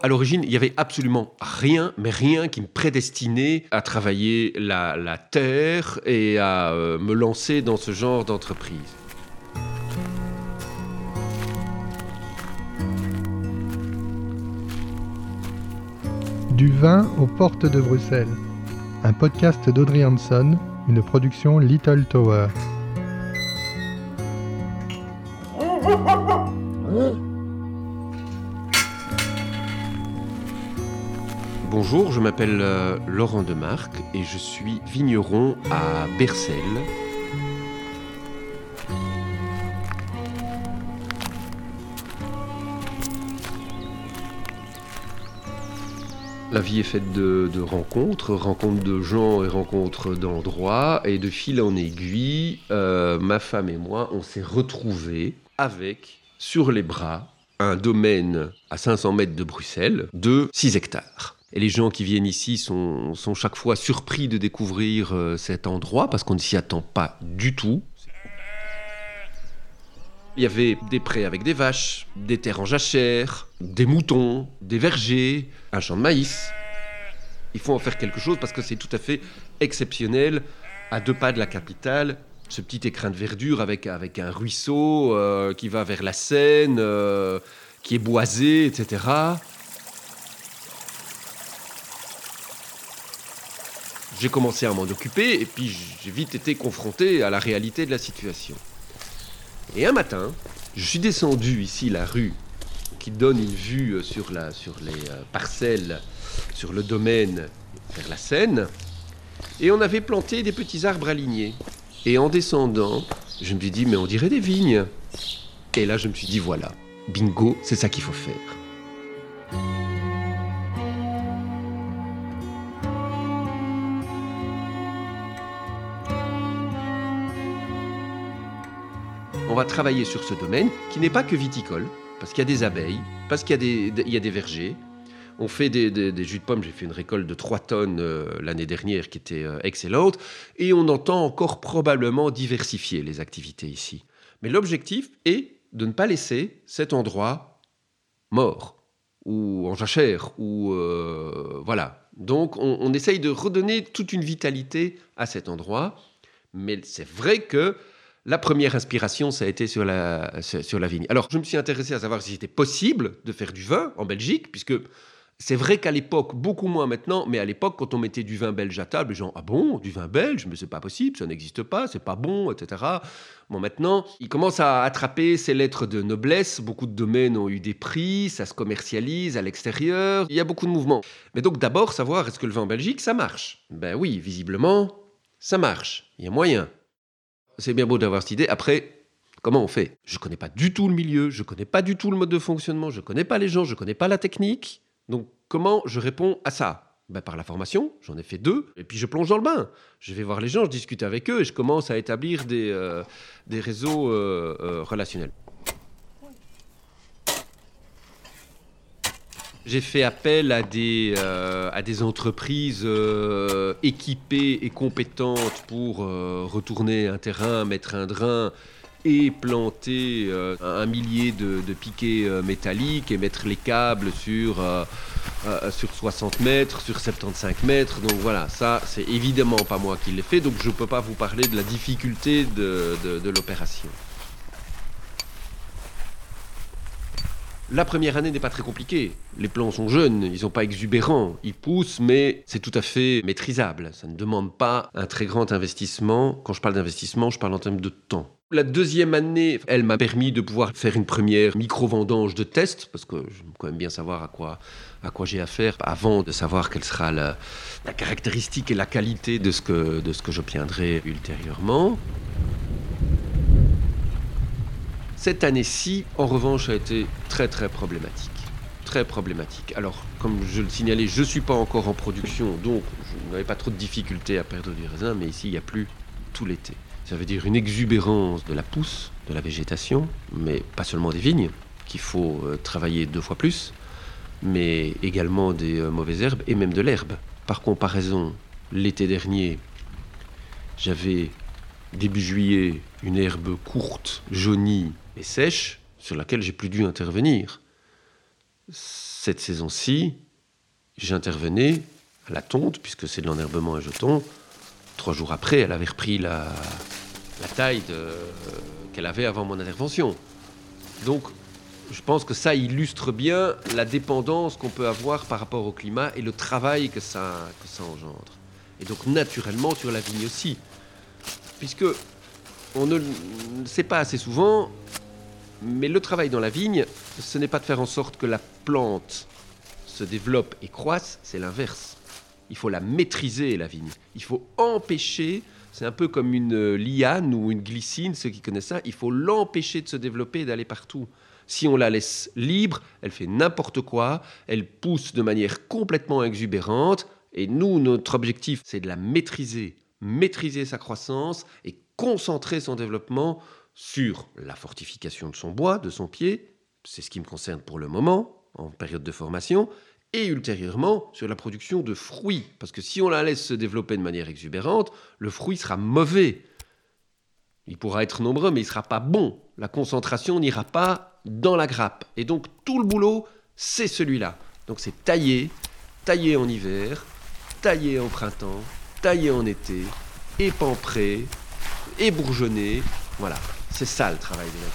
À l'origine, il n'y avait absolument rien, mais rien qui me prédestinait à travailler la, terre et à euh, me lancer dans ce genre d'entreprise. Du vin aux portes de Bruxelles. Un podcast d'Audrey Hanson, une production Little Tower. Bonjour, je m'appelle euh, Laurent Demarque et je suis vigneron à Bercel. La vie est faite de, rencontres, rencontres de gens et rencontres d'endroits. Et de fil en aiguille, euh, ma femme et moi, on s'est retrouvés avec, sur les bras, un domaine à 500 mètres de Bruxelles de 6 hectares. Et les gens qui viennent ici sont, chaque fois surpris de découvrir euh, cet endroit parce qu'on ne s'y attend pas du tout. Il y avait des prés avec des vaches, des terres en jachère, des moutons, des vergers, un champ de maïs. Il faut en faire quelque chose parce que c'est tout à fait exceptionnel à deux pas de la capitale. Ce petit écrin de verdure avec, avec un ruisseau euh, qui va vers la Seine, euh, qui est boisé, etc. J'ai commencé à m'en occuper et puis j'ai vite été confronté à la réalité de la situation. Et un matin, je suis descendu ici la rue qui donne une vue euh, sur, la, sur les euh, parcelles, sur le domaine vers la Seine. Et on avait planté des petits arbres alignés. Et en descendant, je me suis dit, mais on dirait des vignes. Et là, je me suis dit, voilà, bingo, c'est ça qu'il faut faire. Va travailler sur ce domaine qui n'est pas que viticole, parce qu'il y a des abeilles, parce qu'il y, a des vergers. On fait des, jus de pommes, j'ai fait une récolte de 3 tonnes euh, l'année dernière qui était euh, excellente, et on entend encore probablement diversifier les activités ici. Mais l'objectif est de ne pas laisser cet endroit mort, ou en jachère, ou euh, voilà. Donc on, on essaye de redonner toute une vitalité à cet endroit, mais c'est vrai que la première inspiration, ça a été sur la, sur la vigne. Alors, je me suis intéressé à savoir si c'était possible de faire du vin en Belgique, puisque c'est vrai qu'à l'époque, beaucoup moins maintenant, mais à l'époque, quand on mettait du vin belge à table, les gens, ah bon, du vin belge, mais c'est pas possible, ça n'existe pas, c'est pas bon, etc. Bon, maintenant, il commence à attraper ses lettres de noblesse. Beaucoup de domaines ont eu des prix, ça se commercialise à l'extérieur. Il y a beaucoup de mouvements. Mais donc, d'abord, savoir est-ce que le vin en Belgique, ça marche? Ben oui, visiblement, ça marche. Il y a moyen c'est bien beau d'avoir cette idée. Après, comment on fait? Je ne connais pas du tout le milieu, je ne connais pas du tout le mode de fonctionnement, je ne connais pas les gens, je ne connais pas la technique. Donc, comment je réponds à ça? Ben, par la formation, j'en ai fait deux, et puis je plonge dans le bain. Je vais voir les gens, je discute avec eux, et je commence à établir des, euh, des réseaux euh, euh, relationnels. J'ai fait appel à des, euh, entreprises euh, équipées et compétentes pour euh, retourner un terrain, mettre un drain et planter un millier de, piquets métalliques et mettre les câbles sur, sur 60 mètres, sur 75 mètres. Donc voilà, ça c'est évidemment pas moi qui l'ai fait, donc je ne peux pas vous parler de la difficulté de l'opération. La première année n'est pas très compliquée. Les plants sont jeunes, ils sont pas exubérants, ils poussent, mais c'est tout à fait maîtrisable. Ça ne demande pas un très grand investissement. Quand je parle d'investissement, je parle en termes de temps. La deuxième année, elle m'a permis de pouvoir faire une première micro-vendange de test, parce que je veux quand même bien savoir à quoi, à quoi j'ai affaire avant de savoir quelle sera la, la caractéristique et la qualité de ce que, de ce que j'obtiendrai ultérieurement. Cette année-ci, en revanche, a été très très problématique. Très problématique. Alors, comme je le signalais, je ne suis pas encore en production, donc je n'avais pas trop de difficultés à perdre du raisin, mais ici, il n'y a plus tout l'été. Ça veut dire une exubérance de la pousse, de la végétation, mais pas seulement des vignes, qu'il faut euh, travailler deux fois plus, mais également des euh, mauvaises herbes et même de l'herbe. Par comparaison, l'été dernier, j'avais début juillet une herbe courte, jaunie, sèche sur laquelle j'ai plus dû intervenir. cette saison-ci, j'intervenais à la tonte, puisque c'est de l'enherbement à jeton. Trois jours après, elle avait repris la, taille qu'elle avait avant mon intervention. Donc, je pense que ça illustre bien la dépendance qu'on peut avoir par rapport au climat et le travail que ça, que ça engendre. Et donc, naturellement, sur la vigne aussi. Puisque on ne sait pas assez souvent, mais le travail dans la vigne, ce n'est pas de faire en sorte que la plante se développe et croisse, c'est l'inverse. Il faut la maîtriser, la vigne. Il faut empêcher, c'est un peu comme une liane ou une glycine, ceux qui connaissent ça, il faut l'empêcher de se développer et d'aller partout. Si on la laisse libre, elle fait n'importe quoi, elle pousse de manière complètement exubérante, et nous, notre objectif, c'est de la maîtriser, maîtriser sa croissance et concentrer son développement sur la fortification de son bois, de son pied, c'est ce qui me concerne pour le moment, en période de formation, et ultérieurement sur la production de fruits. Parce que si on la laisse se développer de manière exubérante, le fruit sera mauvais. Il pourra être nombreux, mais il ne sera pas bon. La concentration n'ira pas dans la grappe. Et donc tout le boulot, c'est celui-là. Donc c'est tailler, tailler en hiver, tailler en printemps, tailler en été, épamprer, bourgeonner. Voilà, c'est ça le travail de la vie.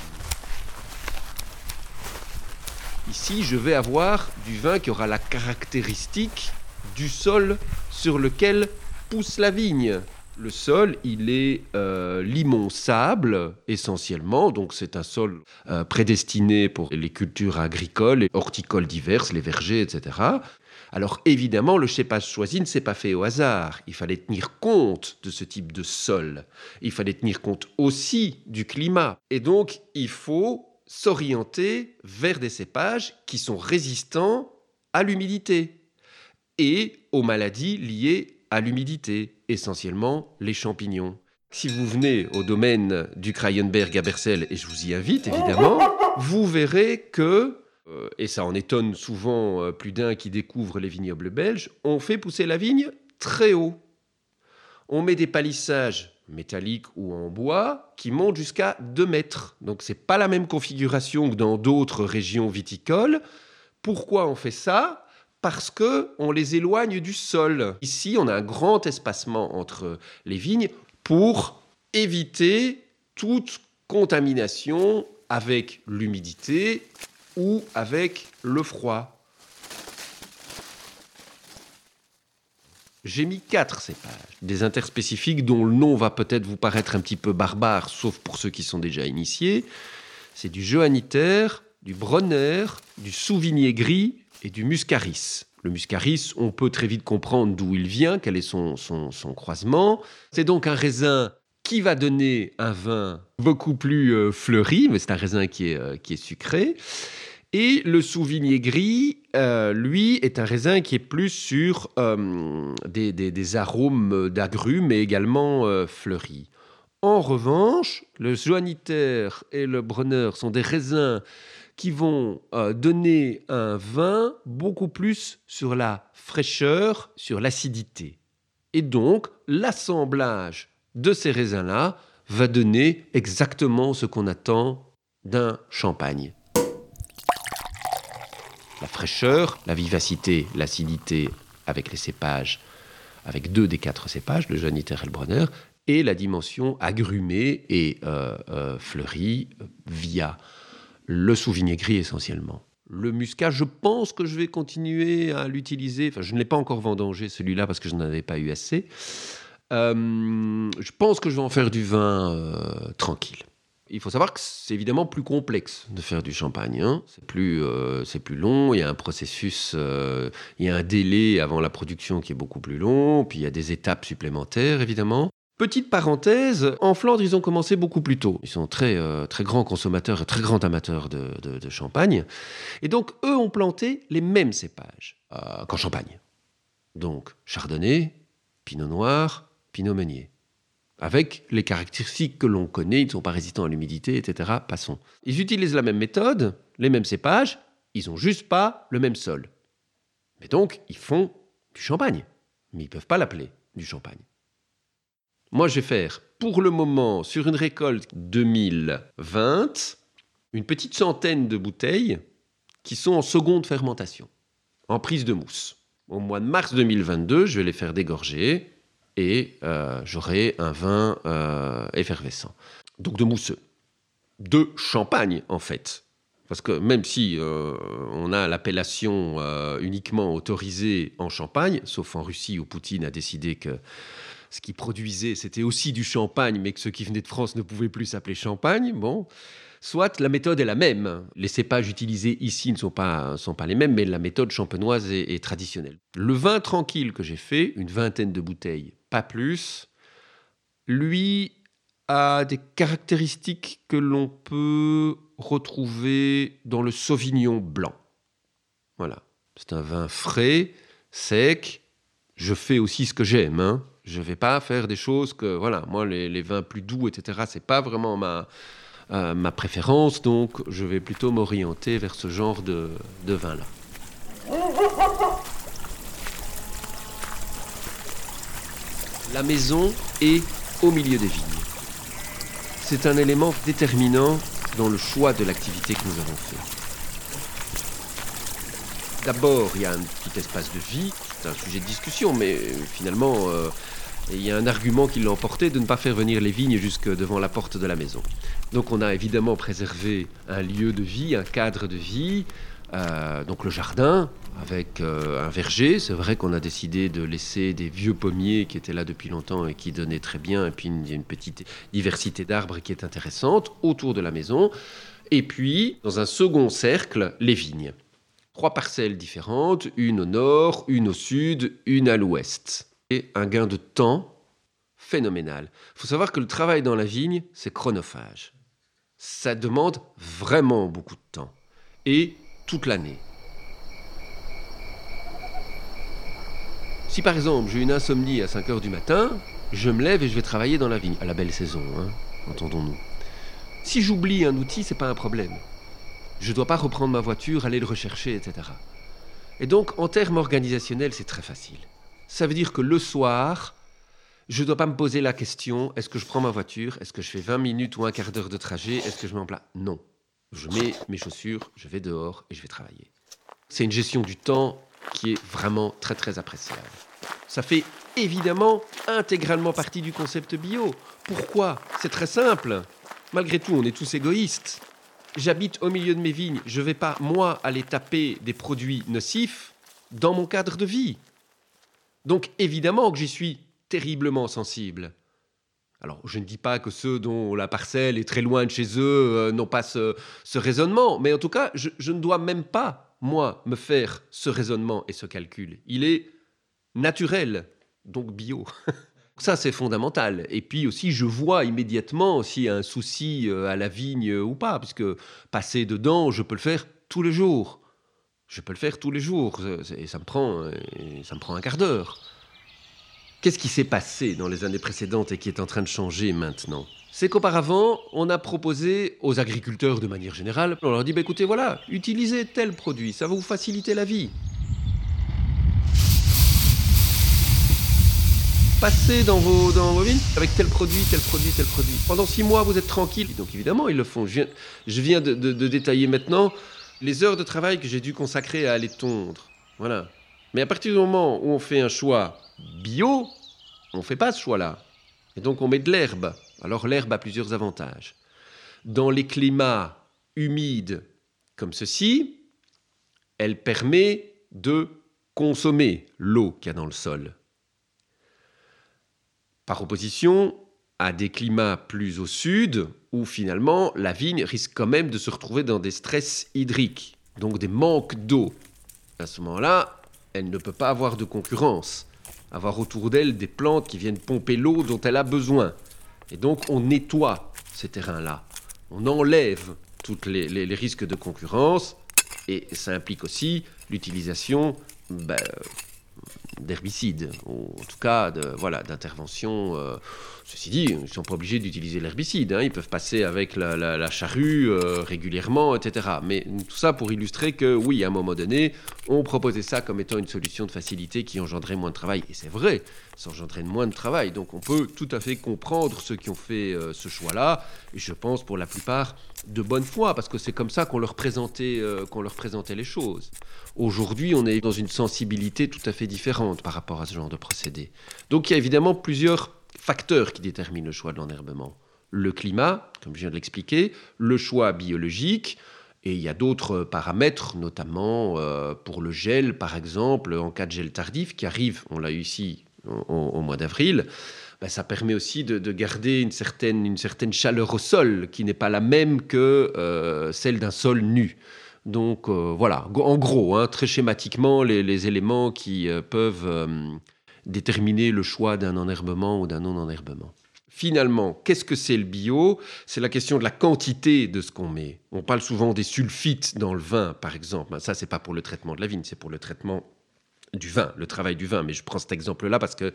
Ici, je vais avoir du vin qui aura la caractéristique du sol sur lequel pousse la vigne. Le sol, il est euh, limon-sable essentiellement, donc c'est un sol euh, prédestiné pour les cultures agricoles et horticoles diverses, les vergers, etc. Alors évidemment, le cépage choisi ne s'est pas fait au hasard. Il fallait tenir compte de ce type de sol. Il fallait tenir compte aussi du climat. Et donc, il faut s'orienter vers des cépages qui sont résistants à l'humidité et aux maladies liées à l'humidité, essentiellement les champignons. Si vous venez au domaine du Krayenberg à Bercel, et je vous y invite évidemment, vous verrez que, et ça en étonne souvent euh, plus d'un qui découvre les vignobles belges, on fait pousser la vigne très haut. On met des palissages métallique ou en bois qui monte jusqu'à 2 mètres. Donc c'est pas la même configuration que dans d'autres régions viticoles. Pourquoi on fait ça? Parce que on les éloigne du sol. Ici, on a un grand espacement entre les vignes pour éviter toute contamination avec l'humidité ou avec le froid. J'ai mis quatre cépages, des interspécifiques dont le nom va peut-être vous paraître un petit peu barbare, sauf pour ceux qui sont déjà initiés. C'est du Johanniter, du Bronner, du Souvigné gris et du Muscaris. Le Muscaris, on peut très vite comprendre d'où il vient, quel est son, son, croisement. C'est donc un raisin qui va donner un vin beaucoup plus euh, fleuri, mais c'est un raisin qui est, euh, qui est sucré. Et le Souvigné gris, euh, lui, est un raisin qui est plus sur euh, des, arômes d'agrumes, mais également fleuris. En revanche, le Johanniter et le Brenner sont des raisins qui vont donner un vin beaucoup plus sur la fraîcheur, sur l'acidité. Et donc, l'assemblage de ces raisins-là va donner exactement ce qu'on attend d'un champagne la fraîcheur, la vivacité, l'acidité avec les cépages, avec deux des quatre cépages, le Janiter et le Bronner, et la dimension agrumée et euh, euh, fleurie via le Souvigné gris essentiellement. Le muscat, je pense que je vais continuer à l'utiliser. Enfin, je ne l'ai pas encore vendangé celui-là parce que je n'en avais pas eu assez. Euh, je pense que je vais en faire du vin tranquille. Il faut savoir que c'est évidemment plus complexe de faire du champagne. Hein. C'est plus, euh, plus long, il y a un processus, euh, il y a un délai avant la production qui est beaucoup plus long, puis il y a des étapes supplémentaires évidemment. Petite parenthèse, en Flandre, ils ont commencé beaucoup plus tôt. Ils sont très, euh, très grands consommateurs et très grands amateurs de, champagne. Et donc, eux ont planté les mêmes cépages qu'en Champagne. Donc, Chardonnay, Pinot Noir, Pinot Meunier avec les caractéristiques que l'on connaît, ils ne sont pas résistants à l'humidité, etc. Passons. Ils utilisent la même méthode, les mêmes cépages, ils n'ont juste pas le même sol. Mais donc, ils font du champagne. Mais ils ne peuvent pas l'appeler du champagne. Moi, je vais faire, pour le moment, sur une récolte 2020, une petite centaine de bouteilles qui sont en seconde fermentation, en prise de mousse. Au mois de mars 2022, je vais les faire dégorger et euh, j'aurai un vin euh, effervescent. Donc de mousseux. De champagne, en fait. Parce que même si euh, on a l'appellation uniquement autorisée en Champagne, sauf en Russie où Poutine a décidé que ce qu'il produisait, c'était aussi du champagne, mais que ceux qui venaient de France ne pouvaient plus s'appeler champagne, bon, soit la méthode est la même. Les cépages utilisés ici ne sont pas, les mêmes, mais la méthode champenoise est traditionnelle. Le vin tranquille que j'ai fait, une vingtaine de bouteilles pas plus. Lui a des caractéristiques que l'on peut retrouver dans le Sauvignon blanc. Voilà. C'est un vin frais, sec. Je fais aussi ce que j'aime. Hein. Je ne vais pas faire des choses que. Voilà, moi, les, vins plus doux, etc., c'est pas vraiment ma, euh, ma préférence. Donc, je vais plutôt m'orienter vers ce genre de, de vin-là. La maison est au milieu des vignes. C'est un élément déterminant dans le choix de l'activité que nous avons fait. D'abord, il y a un petit espace de vie, c'est un sujet de discussion, mais finalement, euh, il y a un argument qui l'a emporté de ne pas faire venir les vignes jusque devant la porte de la maison. Donc on a évidemment préservé un lieu de vie, un cadre de vie, euh, donc le jardin avec euh, un verger. C'est vrai qu'on a décidé de laisser des vieux pommiers qui étaient là depuis longtemps et qui donnaient très bien, et puis une, une petite diversité d'arbres qui est intéressante autour de la maison. Et puis, dans un second cercle, les vignes. Trois parcelles différentes, une au nord, une au sud, une à l'ouest. Et un gain de temps phénoménal. Il faut savoir que le travail dans la vigne, c'est chronophage. Ça demande vraiment beaucoup de temps. Et toute l'année. Si par exemple j'ai une insomnie à 5 heures du matin, je me lève et je vais travailler dans la vigne, à la belle saison, hein, entendons-nous. Si j'oublie un outil, c'est pas un problème. Je ne dois pas reprendre ma voiture, aller le rechercher, etc. Et donc, en termes organisationnels, c'est très facile. Ça veut dire que le soir, je ne dois pas me poser la question est-ce que je prends ma voiture Est-ce que je fais 20 minutes ou un quart d'heure de trajet Est-ce que je m'en place Non je mets mes chaussures, je vais dehors et je vais travailler. C'est une gestion du temps qui est vraiment très très appréciable. Ça fait évidemment intégralement partie du concept bio. Pourquoi? C'est très simple. Malgré tout, on est tous égoïstes. J'habite au milieu de mes vignes, je ne vais pas, moi, aller taper des produits nocifs dans mon cadre de vie. Donc évidemment que j'y suis terriblement sensible. Alors, je ne dis pas que ceux dont la parcelle est très loin de chez eux euh, n'ont pas ce, raisonnement, mais en tout cas, je, ne dois même pas, moi, me faire ce raisonnement et ce calcul. Il est naturel, donc bio. Ça, c'est fondamental. Et puis aussi, je vois immédiatement s'il y a un souci euh, à la vigne ou pas, puisque passer dedans, je peux le faire tous les jours. Je peux le faire tous les jours, et ça me prend, ça me prend un quart d'heure. Qu'est-ce qui s'est passé dans les années précédentes et qui est en train de changer maintenant? C'est qu'auparavant, on a proposé aux agriculteurs de manière générale, on leur dit, bah, écoutez, voilà, utilisez tel produit, ça va vous faciliter la vie. Passez dans vos, dans vos vignes avec tel produit, tel produit, tel produit. Pendant six mois, vous êtes tranquille. donc évidemment, ils le font. Je viens, de, détailler maintenant les heures de travail que j'ai dû consacrer à aller tondre. Voilà. Mais à partir du moment où on fait un choix bio, on ne fait pas ce choix-là. Et donc on met de l'herbe. Alors l'herbe a plusieurs avantages. Dans les climats humides comme ceci, elle permet de consommer l'eau qu'il y a dans le sol. Par opposition à des climats plus au sud, où finalement la vigne risque quand même de se retrouver dans des stress hydriques, donc des manques d'eau. À ce moment-là, elle ne peut pas avoir de concurrence avoir autour d'elle des plantes qui viennent pomper l'eau dont elle a besoin. Et donc on nettoie ces terrains-là. On enlève tous les, risques de concurrence et ça implique aussi l'utilisation ben, d'herbicides, ou en tout cas voilà, d'intervention. Euh, ceci dit, ils ne sont pas obligés d'utiliser l'herbicide, hein. ils peuvent passer avec la, charrue euh, régulièrement, etc. Mais tout ça pour illustrer que oui, à un moment donné, on proposait ça comme étant une solution de facilité qui engendrait moins de travail. Et c'est vrai, ça engendrait moins de travail. Donc on peut tout à fait comprendre ceux qui ont fait euh, ce choix-là, et je pense pour la plupart de bonne foi, parce que c'est comme ça qu'on leur, présentait, qu'on leur présentait les choses. Aujourd'hui, on est dans une sensibilité tout à fait différente par rapport à ce genre de procédé. Donc il y a évidemment plusieurs facteurs qui déterminent le choix de l'enherbement. Le climat, comme je viens de l'expliquer, le choix biologique, et il y a d'autres paramètres, notamment euh, pour le gel, par exemple, en cas de gel tardif, qui arrive, on l'a eu ici au, mois d'avril, ben, ça permet aussi de, garder une certaine, chaleur au sol, qui n'est pas la même que euh, celle d'un sol nu. Donc euh, voilà, en gros, hein, très schématiquement, les, éléments qui peuvent déterminer le choix d'un enherbement ou d'un non-enherbement. Finalement, qu'est-ce que c'est le bio? C'est la question de la quantité de ce qu'on met. On parle souvent des sulfites dans le vin, par exemple. Ça, c'est pas pour le traitement de la vigne, c'est pour le traitement du vin, le travail du vin. Mais je prends cet exemple-là parce que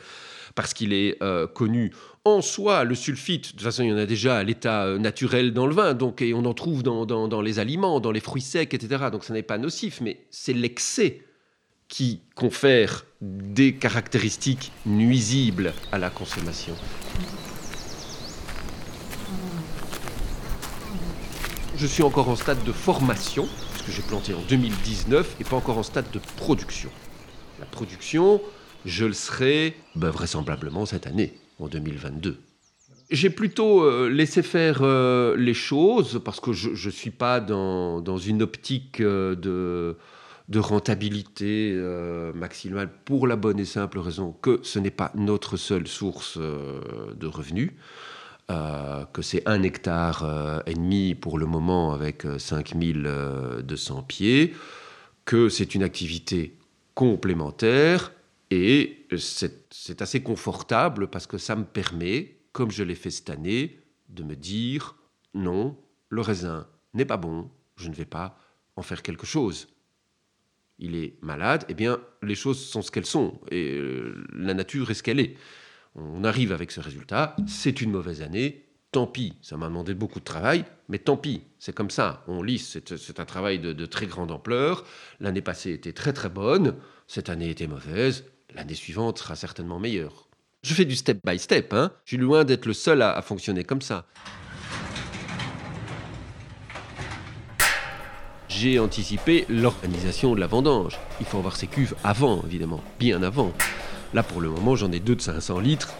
parce qu'il est euh, connu en soi. Le sulfite, de toute façon, il y en a déjà à l'état euh, naturel dans le vin, donc et on en trouve dans, dans, les aliments, dans les fruits secs, etc. Donc ça n'est pas nocif, mais c'est l'excès qui confère des caractéristiques nuisibles à la consommation. Je suis encore en stade de formation, puisque j'ai planté en 2019, et pas encore en stade de production. La production, je le serai ben, vraisemblablement cette année, en 2022. J'ai plutôt euh, laissé faire euh, les choses parce que je ne suis pas dans, dans une optique euh, de, de, rentabilité maximale pour la bonne et simple raison que ce n'est pas notre seule source de revenus. que c'est un hectare et demi pour le moment avec 5200 pieds, que c'est une activité complémentaire et c'est assez confortable parce que ça me permet, comme je l'ai fait cette année, de me dire non, le raisin n'est pas bon, je ne vais pas en faire quelque chose. Il est malade, eh bien, les choses sont ce qu'elles sont, et euh, la nature est ce qu'elle est. On arrive avec ce résultat, c'est une mauvaise année, tant pis, ça m'a demandé beaucoup de travail, mais tant pis, c'est comme ça, on lisse, c'est un travail de, très grande ampleur. L'année passée était très très bonne, cette année était mauvaise, l'année suivante sera certainement meilleure. Je fais du step by step, hein. je suis loin d'être le seul à, fonctionner comme ça. J'ai anticipé l'organisation de la vendange. Il faut avoir ses cuves avant, évidemment, bien avant. Là, pour le moment, j'en ai deux de 500 litres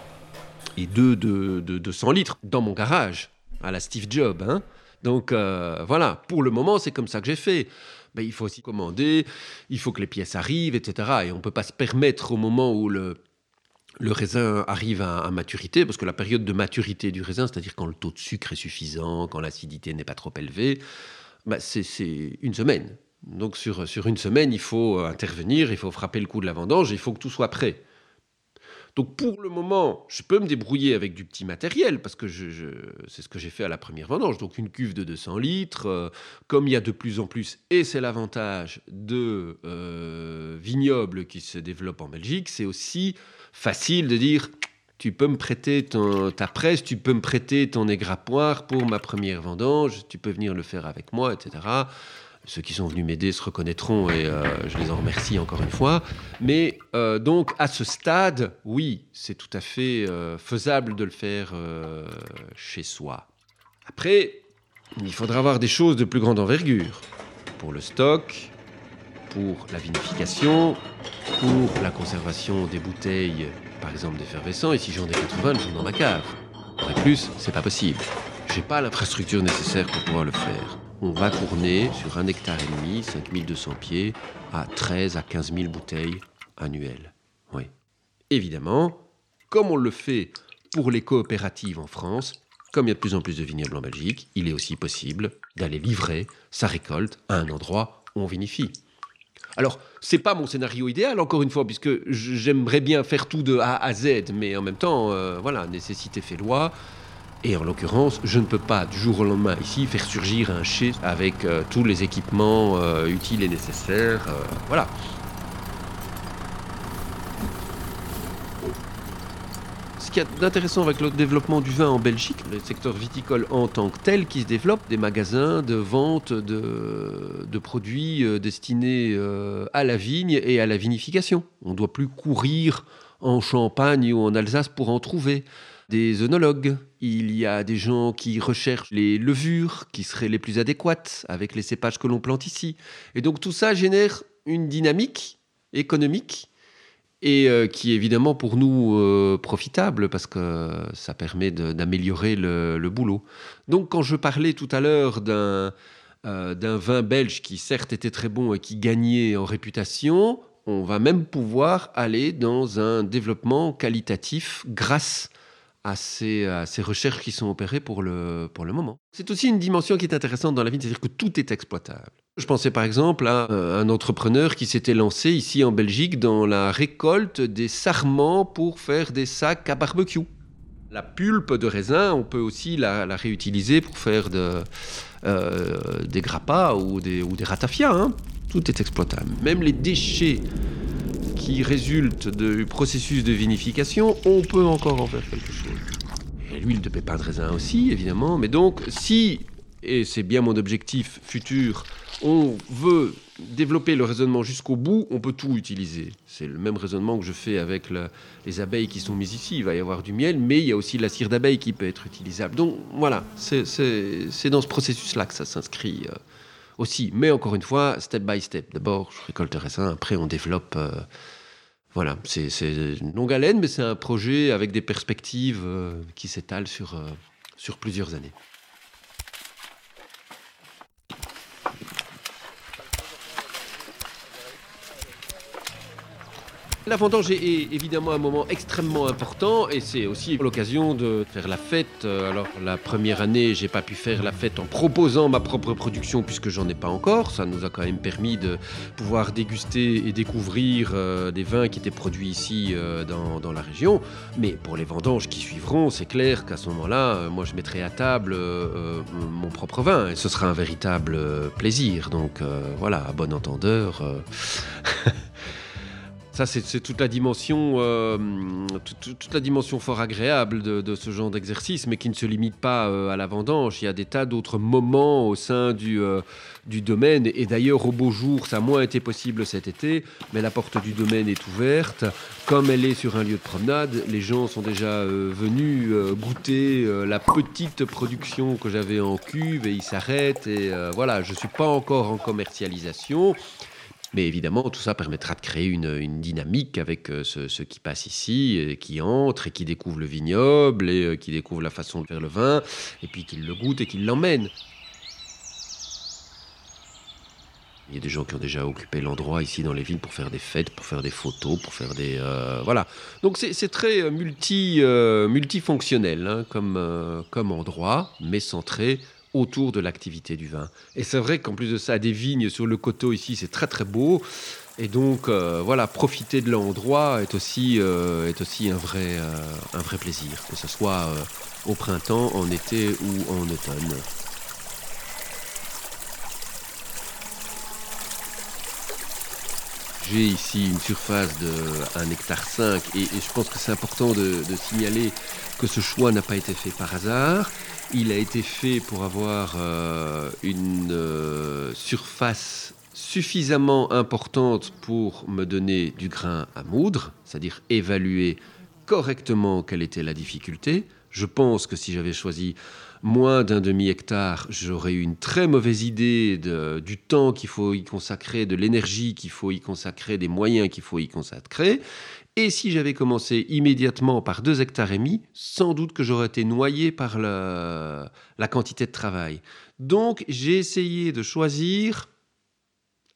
et deux de, 200 litres dans mon garage, à la Steve Job. Hein. Donc euh, voilà, pour le moment, c'est comme ça que j'ai fait. Ben, il faut aussi commander, il faut que les pièces arrivent, etc. Et on ne peut pas se permettre au moment où le raisin arrive à, maturité, parce que la période de maturité du raisin, c'est-à-dire quand le taux de sucre est suffisant, quand l'acidité n'est pas trop élevée, ben, c'est une semaine. Donc sur, sur une semaine, il faut intervenir, il faut frapper le coup de la vendange, il faut que tout soit prêt. Donc pour le moment, je peux me débrouiller avec du petit matériel, parce que je, c'est ce que j'ai fait à la première vendange. Donc une cuve de 200 litres, euh, comme il y a de plus en plus, et c'est l'avantage de euh, vignobles qui se développent en Belgique, c'est aussi facile de dire tu peux me prêter ta presse, tu peux me prêter ton égrappoir pour ma première vendange, tu peux venir le faire avec moi, etc. Ceux qui sont venus m'aider se reconnaîtront et euh, je les en remercie encore une fois. Mais euh, donc à ce stade, oui, c'est tout à fait euh, faisable de le faire chez soi. Après, il faudra avoir des choses de plus grande envergure pour le stock, pour la vinification, pour la conservation des bouteilles, par exemple d'effervescent. Et si j'en ai 80, je dans ma cave. En plus, c'est pas possible. J'ai pas l'infrastructure nécessaire pour pouvoir le faire on va tourner sur un hectare et demi, 5200 pieds, à 13 à 15 000 bouteilles annuelles. Oui. Évidemment, comme on le fait pour les coopératives en France, comme il y a de plus en plus de vignobles en Belgique, il est aussi possible d'aller livrer sa récolte à un endroit où on vinifie. Alors, c'est pas mon scénario idéal, encore une fois, puisque j'aimerais bien faire tout de A à Z, mais en même temps, euh, voilà, nécessité fait loi. Et en l'occurrence, je ne peux pas du jour au lendemain ici faire surgir un chai avec euh, tous les équipements euh, utiles et nécessaires. Voilà. Qu'il y a d'intéressant avec le développement du vin en Belgique, le secteur viticole en tant que tel qui se développe, des magasins de vente de, de produits euh, destinés euh, à la vigne et à la vinification. On ne doit plus courir en Champagne ou en Alsace pour en trouver. Des œnologues, il y a des gens qui recherchent les levures qui seraient les plus adéquates avec les cépages que l'on plante ici. Et donc tout ça génère une dynamique économique et euh, qui est évidemment pour nous euh, profitable parce que ça permet d'améliorer le, boulot. Donc quand je parlais tout à l'heure d'un euh, d'un vin belge qui certes était très bon et qui gagnait en réputation, on va même pouvoir aller dans un développement qualitatif grâce à ces, à ces, recherches qui sont opérées pour le, pour le moment. C'est aussi une dimension qui est intéressante dans la vie, c'est-à-dire que tout est exploitable. Je pensais par exemple à euh, un entrepreneur qui s'était lancé ici en Belgique dans la récolte des sarments pour faire des sacs à barbecue. La pulpe de raisin, on peut aussi la, réutiliser pour faire euh, des grappas ou des, ratafias. Hein. Tout est exploitable. Même les déchets qui résultent du processus de vinification, on peut encore en faire quelque chose. L'huile de pépin de raisin aussi, évidemment. Mais donc, si, et c'est bien mon objectif futur, on veut développer le raisonnement jusqu'au bout, on peut tout utiliser. C'est le même raisonnement que je fais avec les abeilles qui sont mises ici. Il va y avoir du miel, mais il y a aussi la cire d'abeille qui peut être utilisable. Donc voilà, c'est dans ce processus-là que ça s'inscrit. Euh, aussi. Mais encore une fois, step by step. D'abord, je récolte le raisin, après on développe. Euh, voilà, c'est une longue haleine, mais c'est un projet avec des perspectives euh, qui s'étalent sur, sur plusieurs années. La vendange est évidemment un moment extrêmement important et c'est aussi l'occasion de faire la fête. Alors la première année, j'ai pas pu faire la fête en proposant ma propre production puisque j'en ai pas encore. Ça nous a quand même permis de pouvoir déguster et découvrir euh, des vins qui étaient produits ici euh, dans, la région. Mais pour les vendanges qui suivront, c'est clair qu'à ce moment-là, euh, moi je mettrai à table euh, mon propre vin et ce sera un véritable euh, plaisir. Donc euh, voilà, à bon entendeur. Ça, c'est toute la dimension, euh, toute, la dimension fort agréable de, ce genre d'exercice, mais qui ne se limite pas euh, à la vendange. Il y a des tas d'autres moments au sein du, euh, du domaine. Et d'ailleurs, au beau jour, ça a moins été possible cet été, mais la porte du domaine est ouverte. Comme elle est sur un lieu de promenade, les gens sont déjà venus goûter la petite production que j'avais en cuve et ils s'arrêtent. Et voilà, je ne suis pas encore en commercialisation. Mais évidemment, tout ça permettra de créer une, dynamique avec euh, ceux, qui passent ici, et qui entrent et qui découvrent le vignoble et euh, qui découvrent la façon de faire le vin, et puis qu'ils le goûtent et qu'ils l'emmènent. Il y a des gens qui ont déjà occupé l'endroit ici dans les villes pour faire des fêtes, pour faire des photos, pour faire des... Euh, voilà. Donc c'est très multi, multifonctionnel hein, comme, comme endroit, mais centré autour de l'activité du vin. Et c'est vrai qu'en plus de ça, des vignes sur le coteau ici, c'est très très beau. Et donc euh, voilà, profiter de l'endroit est aussi, euh, est aussi un, vrai, euh, un vrai plaisir, que ce soit au printemps, en été ou en automne. J'ai ici une surface de 1 hectare 5 et, je pense que c'est important de, de signaler que ce choix n'a pas été fait par hasard. Il a été fait pour avoir euh, une euh, surface suffisamment importante pour me donner du grain à moudre, c'est-à-dire évaluer correctement quelle était la difficulté. Je pense que si j'avais choisi moins d'un demi-hectare, j'aurais eu une très mauvaise idée de, du temps qu'il faut y consacrer, de l'énergie qu'il faut y consacrer, des moyens qu'il faut y consacrer. Et si j'avais commencé immédiatement par deux hectares et demi, sans doute que j'aurais été noyé par la quantité de travail. Donc j'ai essayé de choisir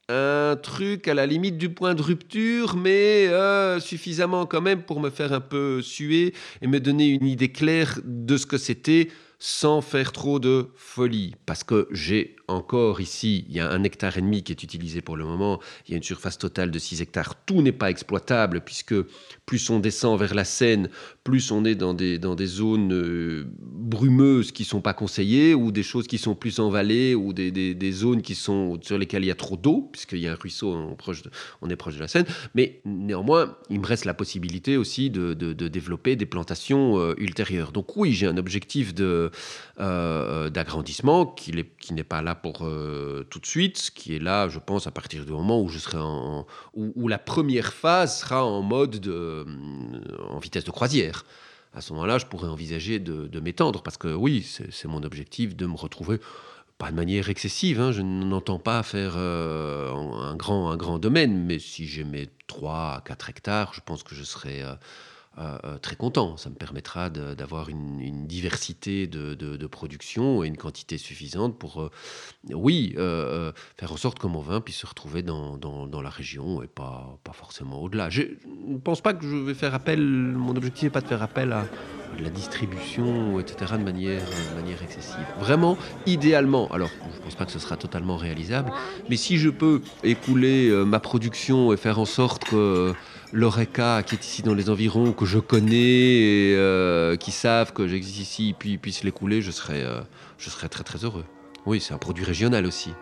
un truc à la limite du point de rupture, mais euh, suffisamment quand même pour me faire un peu suer et me donner une idée claire de ce que c'était sans faire trop de folie. Parce que j'ai encore ici, il y a un hectare et demi qui est utilisé pour le moment, il y a une surface totale de 6 hectares. Tout n'est pas exploitable puisque plus on descend vers la Seine, plus on est dans des, dans des zones euh, brumeuses qui sont pas conseillées ou des choses qui sont plus en vallée ou des, des, zones qui sont sur lesquelles il y a trop d'eau puisqu'il y a un ruisseau, on, proche on est proche de la Seine. Mais néanmoins, il me reste la possibilité aussi de, de, développer des plantations euh, ultérieures. Donc oui, j'ai un objectif de, euh, d'agrandissement qui n'est pas là pour euh, tout de suite, qui est là, je pense, à partir du moment où je serai en, où, la première phase sera en mode de, en vitesse de croisière. À ce moment-là, je pourrais envisager de, m'étendre parce que oui, c'est mon objectif de me retrouver pas de manière excessive. Hein, je n'entends pas faire euh, un, grand, un grand domaine, mais si j'ai mes 3 à 4 hectares, je pense que je serai euh, euh, euh, très content. Ça me permettra d'avoir une, diversité de, production et une quantité suffisante pour, euh, oui, faire en sorte que mon vin puisse se retrouver dans, la région et pas, forcément au-delà. Je ne pense pas que je vais faire appel, mon objectif n'est pas de faire appel à, la distribution, etc., de manière, de manière excessive. Vraiment, idéalement, alors je ne pense pas que ce sera totalement réalisable, mais si je peux écouler ma production et faire en sorte que l'ORECA qui est ici dans les environs, que je connais et euh, qui savent que j'existe ici, puis puissent l'écouler, je serais, euh, je serais très très heureux. Oui, c'est un produit régional aussi.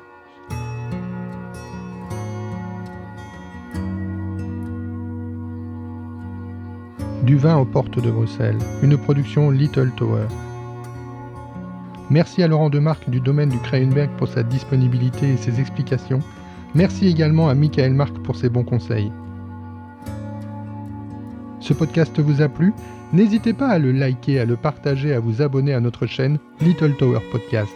Du vin aux portes de Bruxelles, une production Little Tower. Merci à Laurent Demarque du domaine du Krayenberg pour sa disponibilité et ses explications. Merci également à Michael Marc pour ses bons conseils. Ce podcast vous a plu? N'hésitez pas à le liker, à le partager, à vous abonner à notre chaîne Little Tower Podcast.